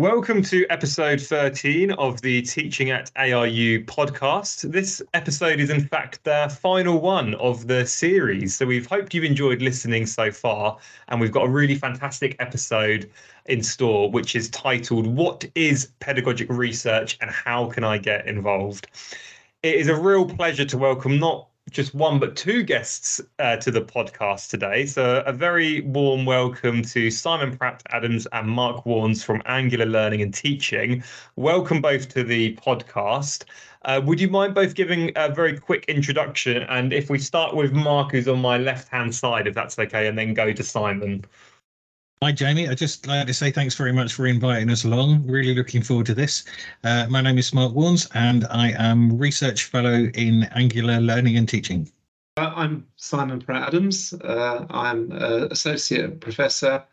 Welcome to episode 13 of the Teaching at ARU podcast. This episode is, in fact, the final one of the series. So, we've hoped you've enjoyed listening so far, and we've got a really fantastic episode in store, which is titled What is Pedagogic Research and How Can I Get Involved? It is a real pleasure to welcome not just one but two guests uh, to the podcast today. So, a very warm welcome to Simon Pratt Adams and Mark Warnes from Anglia Learning and Teaching. Welcome both to the podcast. Uh, would you mind both giving a very quick introduction? And if we start with Mark, who's on my left hand side, if that's okay, and then go to Simon. Hi, Jamie. I'd just like to say thanks very much for inviting us along. Really looking forward to this. Uh, my name is Mark Warnes, and I am Research Fellow in Anglia Learning and Teaching. Uh, I'm Simon Pratt Adams. Uh, I'm uh, Associate Professor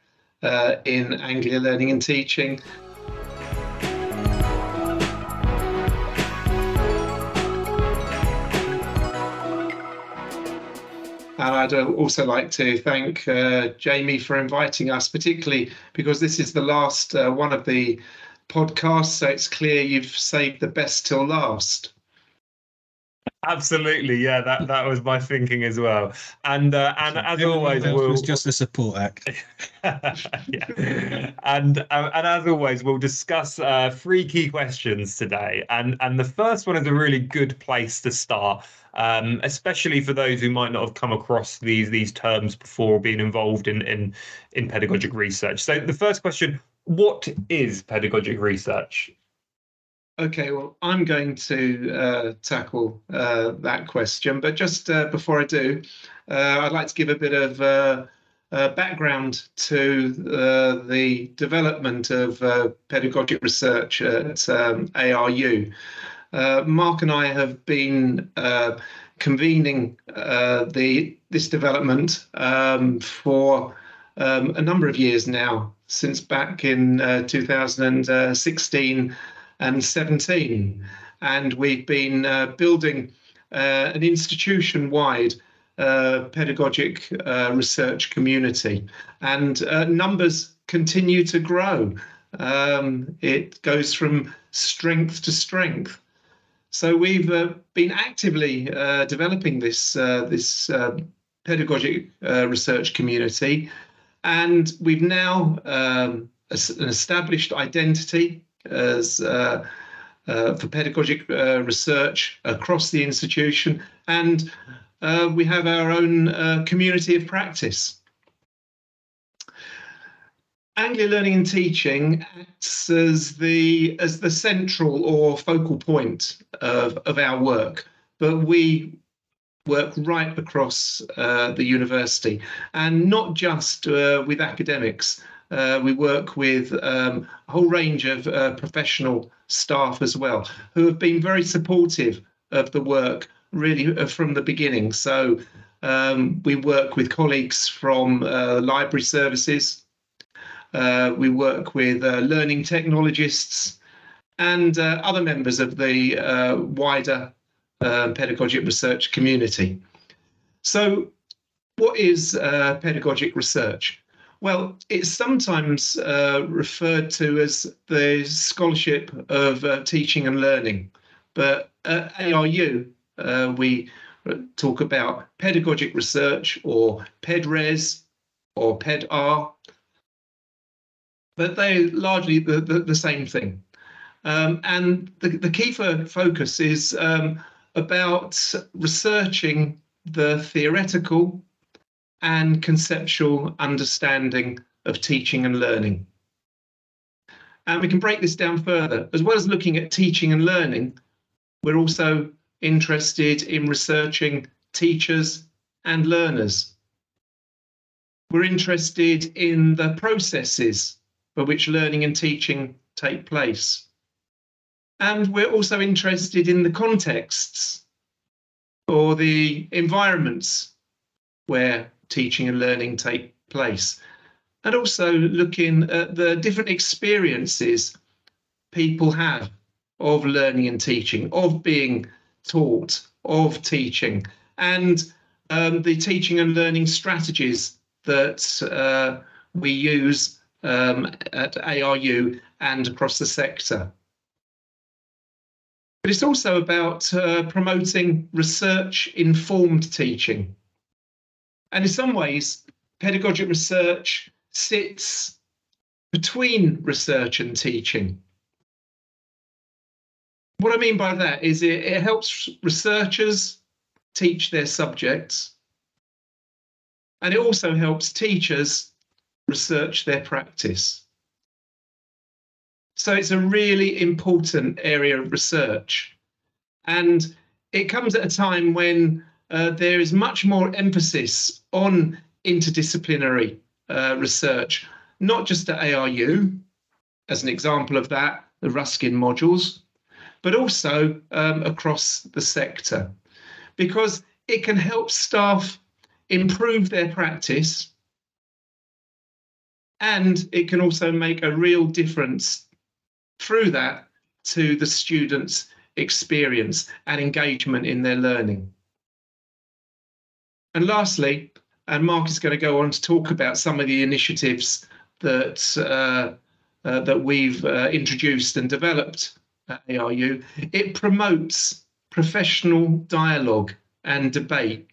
uh, in Anglia Learning and Teaching And I'd also like to thank uh, Jamie for inviting us, particularly because this is the last uh, one of the podcasts. So it's clear you've saved the best till last. Absolutely, yeah. That that was my thinking as well. And uh, and as always, we'll was just a support act. yeah. And uh, and as always, we'll discuss uh, three key questions today. And and the first one is a really good place to start, um, especially for those who might not have come across these these terms before being involved in in in pedagogic research. So the first question: What is pedagogic research? Okay, well, I'm going to uh, tackle uh, that question, but just uh, before I do, uh, I'd like to give a bit of uh, uh, background to the development of pedagogic research at um, ARU. Mark and I have been convening the this development um, for um, a number of years now, since back in 2016 and 17. And we've been uh, building uh, an institution wide uh, pedagogic uh, research community. And uh, numbers continue to grow. Um, it goes from strength to strength. So we've been actively developing this, this pedagogic research community. And we've now um, an established identity as uh, uh, for pedagogic uh, research across the institution, and we have our own community of practice. Anglia Learning and Teaching acts as the as the central or focal point of, of our work, but we work right across uh, the university. And not just uh, with academics, uh, we work with um, a whole range of uh, professional staff as well, who have been very supportive of the work really uh, from the beginning. So um, we work with colleagues from uh, library services. Uh, we work with uh, learning technologists and other members of the wider pedagogic research community. So what is pedagogic research? Well, it's sometimes uh, referred to as the scholarship of uh, teaching and learning, but at ARU, uh, we talk about pedagogic research or PedRes or PedR, but they're largely the, the, the same thing. Um, and the, the key for focus is um, about researching the theoretical and conceptual understanding of teaching and learning. And we can break this down further. As well as looking at teaching and learning, we're also interested in researching teachers and learners. We're interested in the processes by which learning and teaching take place. And we're also interested in the contexts or the environments where teaching and learning take place. And also looking at the different experiences people have of learning and teaching, of being taught, of teaching, and um, the teaching and learning strategies that uh, we use um, at ARU and across the sector. But it's also about uh, promoting research informed teaching. And in some ways, pedagogic research sits between research and teaching. What I mean by that is it, it helps researchers teach their subjects, and it also helps teachers research their practice. So it's a really important area of research. And it comes at a time when uh, there is much more emphasis on interdisciplinary uh, research, not just at ARU, as an example of that, the Ruskin modules, but also um, across the sector, because it can help staff improve their practice and it can also make a real difference through that to the students' experience and engagement in their learning. And lastly, and Mark is going to go on to talk about some of the initiatives that uh, uh, that we've uh, introduced and developed at ARU. It promotes professional dialogue and debate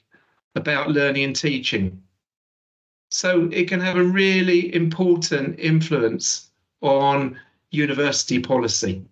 about learning and teaching. So it can have a really important influence on university policy.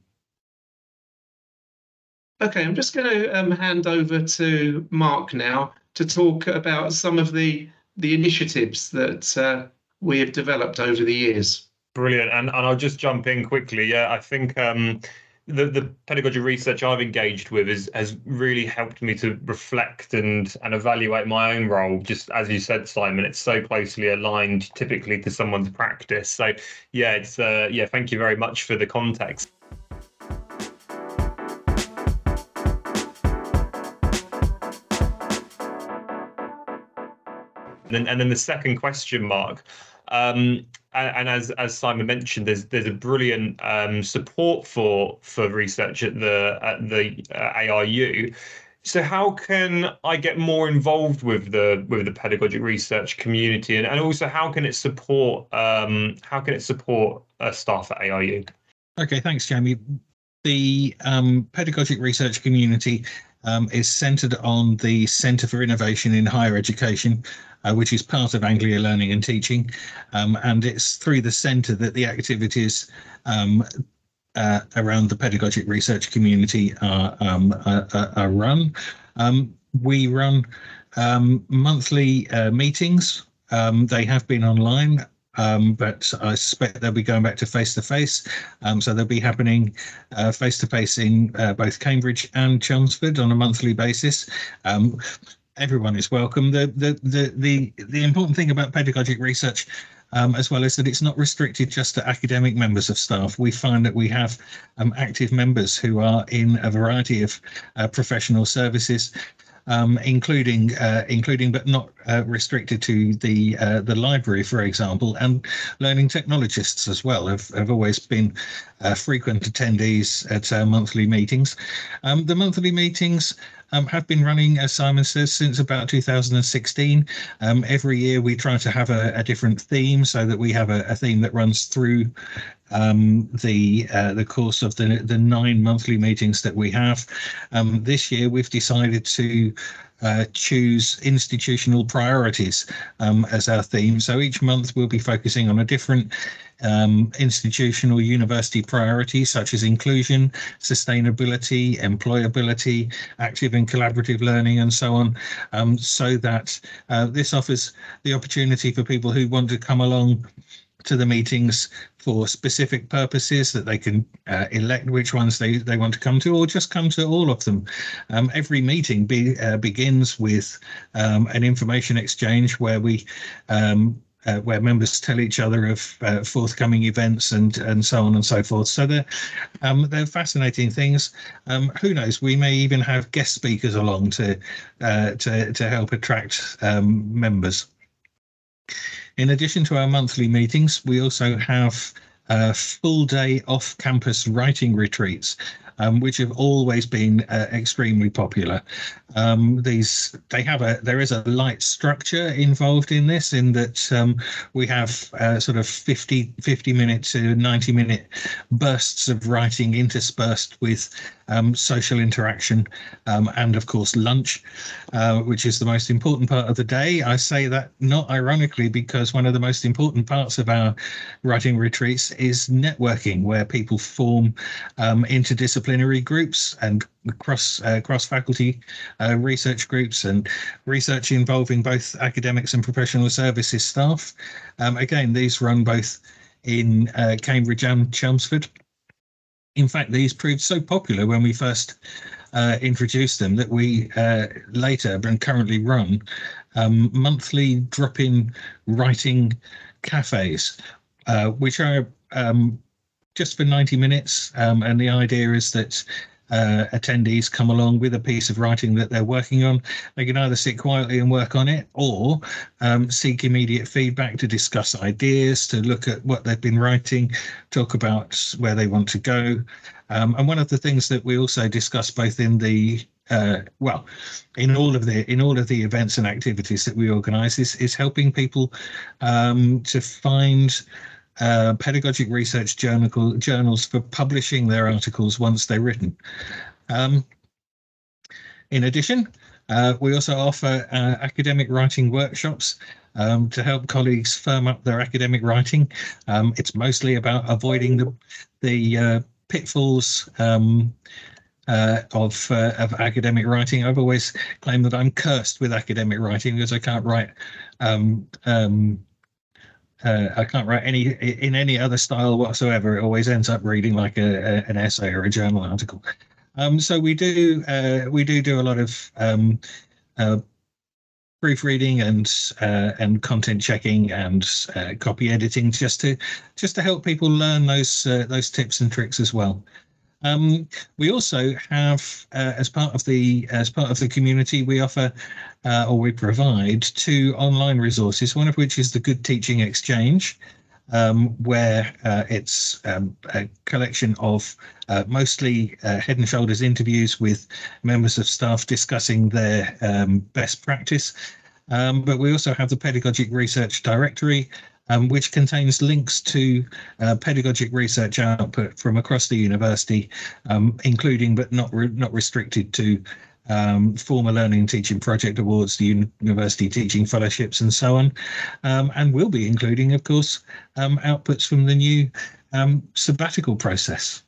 Okay, I'm just going to um, hand over to Mark now to talk about some of the the initiatives that uh, we have developed over the years. Brilliant, and and I'll just jump in quickly. Yeah, I think um, the the pedagogy research I've engaged with is has really helped me to reflect and and evaluate my own role. Just as you said, Simon, it's so closely aligned typically to someone's practice. So yeah, it's uh, yeah. Thank you very much for the context. Then, and then the second question mark um, and, and, as as Simon mentioned, there's there's a brilliant um, support for for research at the at the uh, ARU. So how can I get more involved with the with the pedagogic research community, and, and also how can it support um, how can it support uh, staff at ARU? Okay, thanks, Jamie. The um, pedagogic research community um, is centred on the Centre for Innovation in Higher Education, uh, which is part of Anglia Learning and Teaching. Um, and it's through the centre that the activities um, uh, around the pedagogic research community are, um, are, are run. Um, we run um, monthly uh, meetings. they have been online um, but I suspect they'll be going back to face to face. So they'll be happening face to face in uh, both Cambridge and Chelmsford on a monthly basis. Um, everyone is welcome. The the the the, the important thing about pedagogic research. Um, as well as that it's not restricted just to academic members of staff. We find that we have um, active members who are in a variety of uh, professional services um, including uh, including but not uh, restricted to the uh, the library, for example, and learning technologists as well have, have always been uh, frequent attendees at our monthly meetings. Um, the monthly meetings um, have been running, as Simon says, since about 2016. Um, every year we try to have a, a, different theme so that we have a, a theme that runs through um, the uh, the course of the the nine monthly meetings that we have. Um, this year we've decided to uh, choose institutional priorities um, as our theme. So each month we'll be focusing on a different um, institutional university priority, such as inclusion, sustainability, employability, active and collaborative learning, and so on, um, so that uh, this offers the opportunity for people who want to come along to the meetings for specific purposes that they can uh, elect which ones they, they want to come to or just come to all of them. Um, every meeting be, uh, begins with um, an information exchange where we um, uh, where members tell each other of uh, forthcoming events and and so on and so forth. So they're um, they're fascinating things. Um, who knows? We may even have guest speakers along to uh, to to help attract um, members. In addition to our monthly meetings, we also have uh, full day off campus writing retreats. Um, which have always been uh, extremely popular. Um, these they have a there is a light structure involved in this in that um, we have uh, sort of 50 50 minute to 90 minute bursts of writing interspersed with um, social interaction um, and of course lunch uh, which is the most important part of the day I say that not ironically because one of the most important parts of our writing retreats is networking where people form um, interdisciplinary groups and cross uh, cross faculty uh, research groups and research involving both academics and professional services staff. Um, again, these run both in uh, Cambridge and Chelmsford. In fact, these proved so popular when we first uh, introduced them that we uh, later and currently run um, monthly drop-in writing cafes, uh, which are um, just for 90 minutes. Um, and the idea is that uh, attendees come along with a piece of writing that they're working on. They can either sit quietly and work on it or um, seek immediate feedback to discuss ideas, to look at what they've been writing, talk about where they want to go. Um, and one of the things that we also discuss both in the uh, well, in all of the in all of the events and activities that we organise is is helping people um, to find uh, pedagogic research journal, journals for publishing their articles once they're written. Um, in addition, uh, we also offer uh, academic writing workshops um, to help colleagues firm up their academic writing. Um, it's mostly about avoiding the, the uh, pitfalls um, uh, of uh, of academic writing. I've always claimed that I'm cursed with academic writing because I can't write um, um, uh, I can't write any in any other style whatsoever. It always ends up reading like a, a an essay or a journal article. Um, so we do uh, we do do a lot of um, uh, and uh, and content checking and uh, copy editing just to just to help people learn those uh, those tips and tricks as well. Um, we also have, uh, as part of the as part of the community, we offer uh, or we provide two online resources. One of which is the Good Teaching Exchange, um, where uh, it's um, a collection of uh, mostly uh, head and shoulders interviews with members of staff discussing their um, best practice. Um, but we also have the Pedagogic Research Directory, um, which contains links to uh, pedagogic research output from across the university, um, including but not re not restricted to um, former learning teaching project awards, the university teaching fellowships, and so on. Um, and we'll be including, of course, um, outputs from the new um, sabbatical process.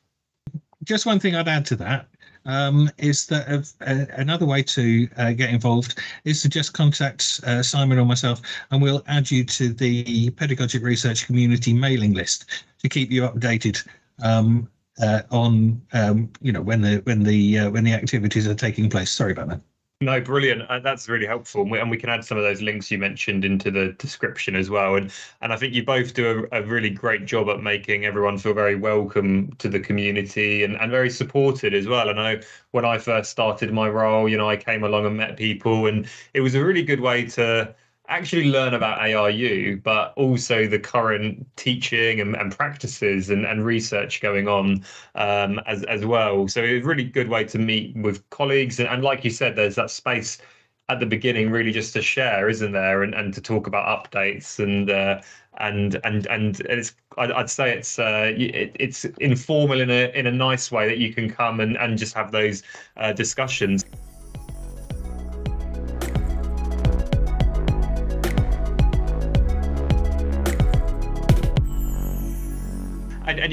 Just one thing I'd add to that um, is that uh, another way to uh, get involved is to just contact uh, Simon or myself, and we'll add you to the pedagogic research community mailing list to keep you updated um, uh, on um, you know when the when the uh, when the activities are taking place. Sorry about that. No, brilliant. Uh, that's really helpful, and we, and we, can add some of those links you mentioned into the description as well. And and I think you both do a, a, really great job at making everyone feel very welcome to the community and, and very supported as well. I know when I first started my role, you know, I came along and met people, and it was a really good way to actually learn about ARU, but also the current teaching and, and practices and, and research going on um, as, as well. So it's a really good way to meet with colleagues. And, and like you said, there's that space at the beginning really just to share, isn't there? And, and to talk about updates and uh, and and and it's I'd, I'd say it's uh, it, it's informal in a in a nice way that you can come and, and just have those uh, discussions.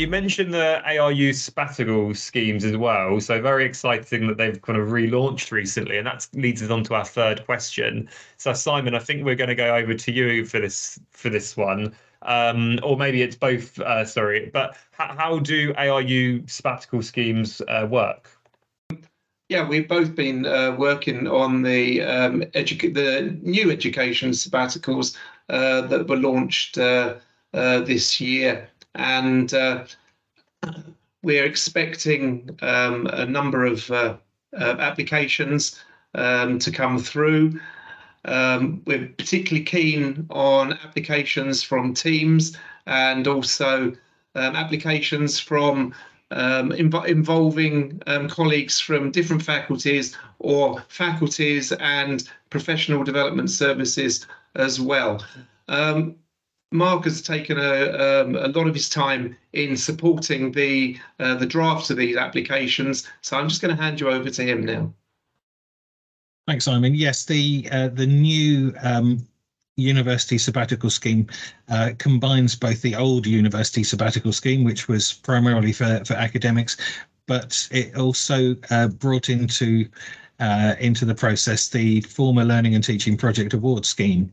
You mentioned the ARU sabbatical schemes as well. So very exciting that they've kind of relaunched recently. And that leads us on to our third question. So Simon, I think we're going to go over to you for this for this one. Um, or maybe it's both, uh, sorry. But how, how do ARU sabbatical schemes uh, work? Yeah, we've both been uh, working on the um, the new education sabbaticals uh, that were launched uh, uh, this year and uh, we're expecting um, a number of uh, uh, applications um, to come through. Um, we're particularly keen on applications from teams and also um, applications from um, inv- involving um, colleagues from different faculties or faculties and professional development services as well. Um, Mark has taken a, um, a lot of his time in supporting the uh, the drafts of these applications, so I'm just going to hand you over to him now. Thanks, Simon. Yes, the uh, the new um, university sabbatical scheme uh, combines both the old university sabbatical scheme, which was primarily for, for academics, but it also uh, brought into uh, into the process the former learning and teaching project award scheme.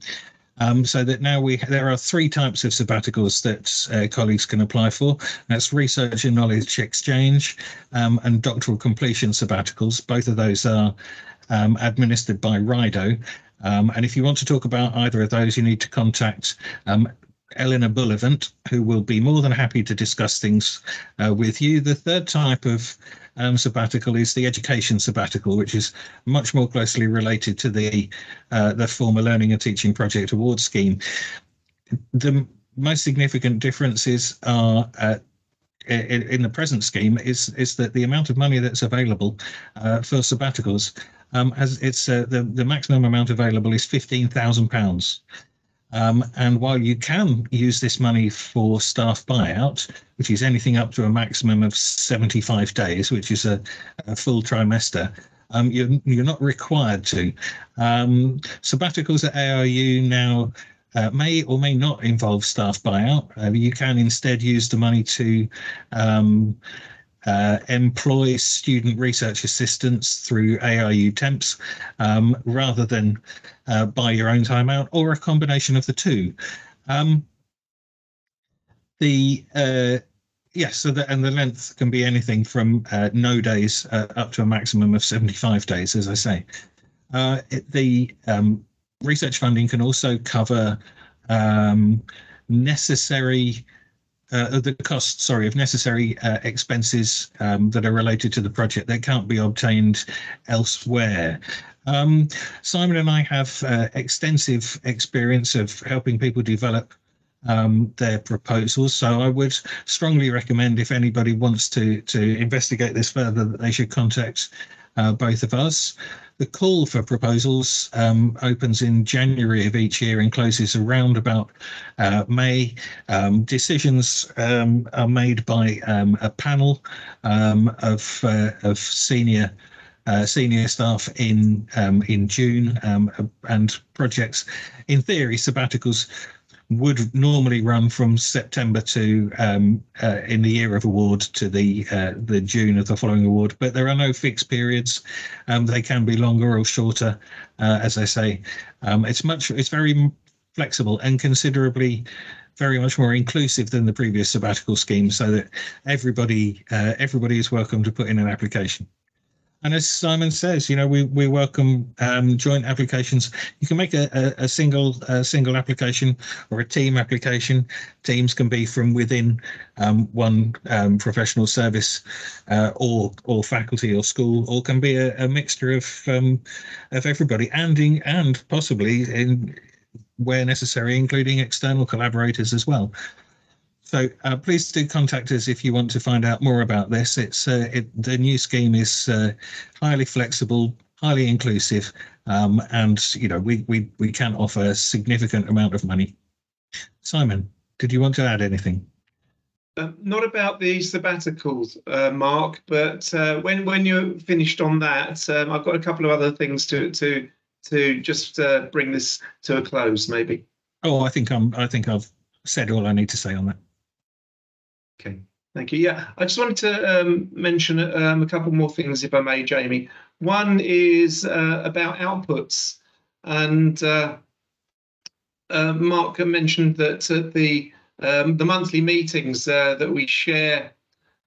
Um, so that now we there are three types of sabbaticals that uh, colleagues can apply for. That's research and knowledge exchange um, and doctoral completion sabbaticals. Both of those are um, administered by RIDO. Um, and if you want to talk about either of those, you need to contact um, Eleanor Bullivant, who will be more than happy to discuss things uh, with you. The third type of um, sabbatical is the education sabbatical, which is much more closely related to the uh, the former Learning and Teaching Project Award Scheme. The most significant differences are uh, in, in, the present scheme is is that the amount of money that's available uh, for sabbaticals um, it's uh, the the maximum amount available is fifteen thousand pounds. Um, and while you can use this money for staff buyout, which is anything up to a maximum of 75 days, which is a, a full trimester, um, you're, you're not required to. Um, sabbaticals at ARU now uh, may or may not involve staff buyout. Uh, you can instead use the money to um, uh, employ student research assistants through ARU temps um, rather than uh, buy your own time out or a combination of the two. Um, the uh, yes, so the, and the length can be anything from uh, no days uh, up to a maximum of 75 days, as I say. Uh, it, the um, research funding can also cover um, necessary uh, the cost, sorry, of necessary uh, expenses um, that are related to the project that can't be obtained elsewhere. Um, Simon and I have uh, extensive experience of helping people develop um, their proposals. So I would strongly recommend if anybody wants to to investigate this further that they should contact uh, both of us. The call for proposals um, opens in January of each year and closes around about uh, May. Um, decisions um, are made by um, a panel um, of uh, of senior uh, senior staff in um, in June um, and projects. In theory, sabbaticals would normally run from September to um, uh, in the year of award to the uh, the June of the following award. But there are no fixed periods. Um, they can be longer or shorter, uh, as I say. Um, it's much. It's very flexible and considerably very much more inclusive than the previous sabbatical scheme, so that everybody uh, everybody is welcome to put in an application. And as Simon says, you know, we, we welcome um, joint applications. You can make a, a, a single a single application or a team application. Teams can be from within um, one um, professional service uh, or or faculty or school, or can be a, mixture of um, of everybody, and in, and possibly in where necessary, including external collaborators as well. So uh, please do contact us if you want to find out more about this. It's uh, it, the new scheme is uh, highly flexible, highly inclusive, um, and you know we we we can offer a significant amount of money. Simon, did you want to add anything? Uh, not about the sabbaticals, uh, Mark, but uh, when when you're finished on that, um, I've got a couple of other things to to to just bring this to a close, maybe. Oh, I think I'm. I think I've said all I need to say on that. Okay, thank you. Yeah, I just wanted to um, mention um, a couple more things, if I may, Jamie. One is uh, about outputs, and uh, uh, Mark mentioned that at the um, the monthly meetings uh, that we share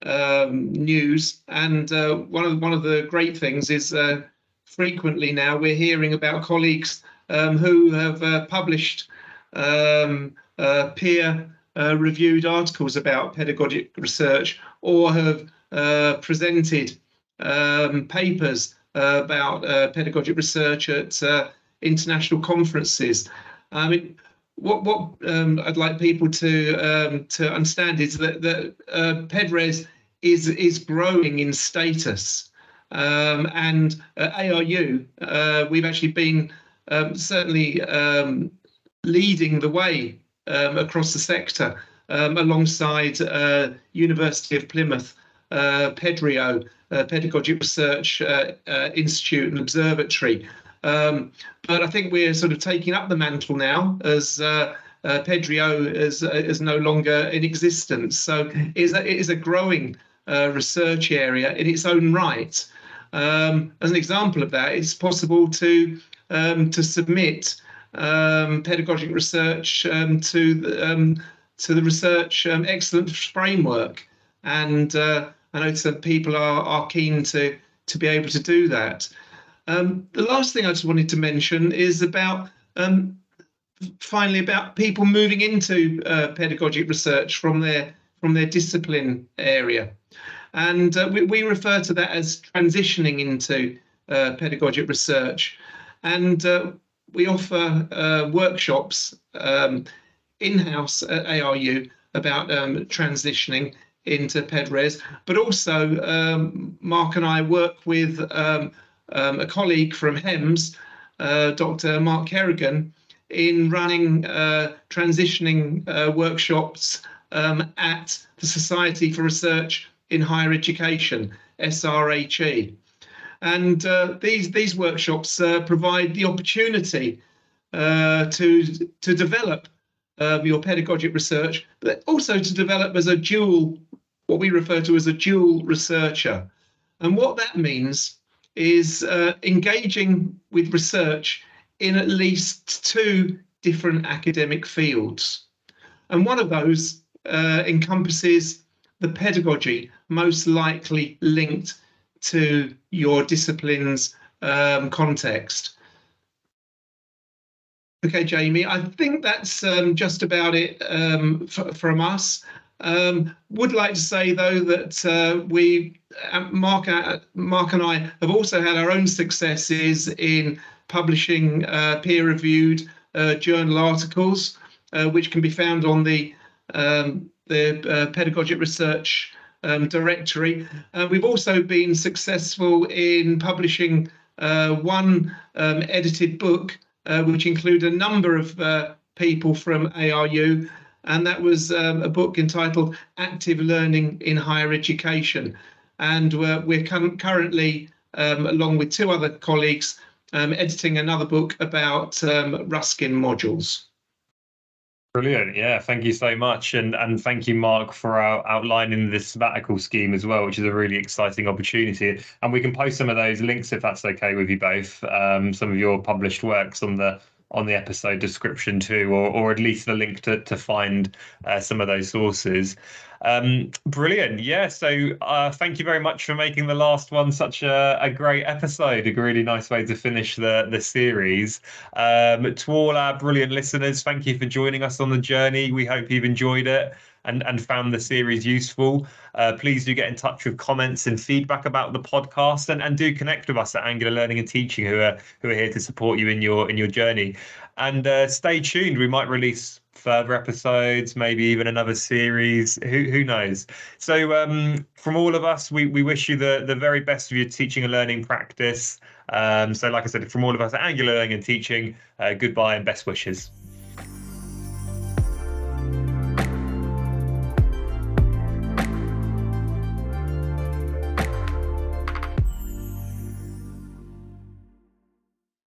um, news, and uh, one of one of the great things is uh, frequently now we're hearing about colleagues um, who have published um, peer uh, reviewed articles about pedagogic research or have uh, presented um, papers uh, about uh, pedagogic research at uh, international conferences. I mean, what what um, I'd like people to um, to understand is that that uh, PedRes is is growing in status. Um, and ARU, uh, we've actually been um, certainly um, leading the way um, across the sector um, alongside uh, University of Plymouth, uh, PEDRIO, uh, Pedagogic Research uh, uh, Institute and Observatory. Um, but I think we're sort of taking up the mantle now as uh, PEDRIO is, is no longer in existence. So it is a, it is a growing research area in its own right. Um, as an example of that, it's possible to um, to submit um, pedagogic research um, to the, um, to the research um, excellence framework, and uh, I know some people are are keen to to be able to do that. the last thing I just wanted to mention is about finally about people moving into uh, pedagogic research from their from their discipline area. And uh, we, we, refer to that as transitioning into uh, pedagogic research. And uh, we offer uh, workshops um, in-house at ARU about um, transitioning into PedRes, but also um, Mark and I work with um, um, a colleague from HEMS, uh, Dr. Mark Kerrigan, in running uh, transitioning workshops um, at the Society for Research in higher education, SRHE. And uh, these these workshops uh, provide the opportunity uh, to to develop uh, your pedagogic research, but also to develop as a dual, what we refer to as a dual researcher. And what that means is engaging with research in at least two different academic fields. And one of those uh, encompasses the pedagogy most likely linked to your discipline's um, context. Okay, Jamie, I think that's um, just about it um, from us. Um, would like to say though that uh, we, uh, Mark, uh, Mark and I have also had our own successes in publishing uh, peer-reviewed uh, journal articles, uh, which can be found on the um, the pedagogic research um, directory. Uh, we've also been successful in publishing uh, one um, edited book, uh, which included a number of uh, people from ARU, and that was um, a book entitled Active Learning in Higher Education. And we're currently, um, along with two other colleagues, um, editing another book about um, Ruskin modules. Brilliant. Yeah, thank you so much. And and thank you, Mark, for outlining this sabbatical scheme as well, which is a really exciting opportunity. And we can post some of those links if that's okay with you both. Um, some of your published works on the on the episode description too, or or at least the link to to find uh, some of those sources. Um, brilliant. Yeah. So uh, thank you very much for making the last one such a, a great episode. A really nice way to finish the, the series. Um, to all our brilliant listeners, thank you for joining us on the journey. We hope you've enjoyed it and, and found the series useful. Uh, please do get in touch with comments and feedback about the podcast and, and do connect with us at Anglia Learning and Teaching who are who are here to support you in your in your journey. And uh, stay tuned. We might release further episodes, maybe even another series. Who who knows? So um, from all of us, we, we wish you the, the very best of your teaching and learning practice. Um, so like I said, from all of us at Anglia Learning and Teaching, uh, goodbye and best wishes.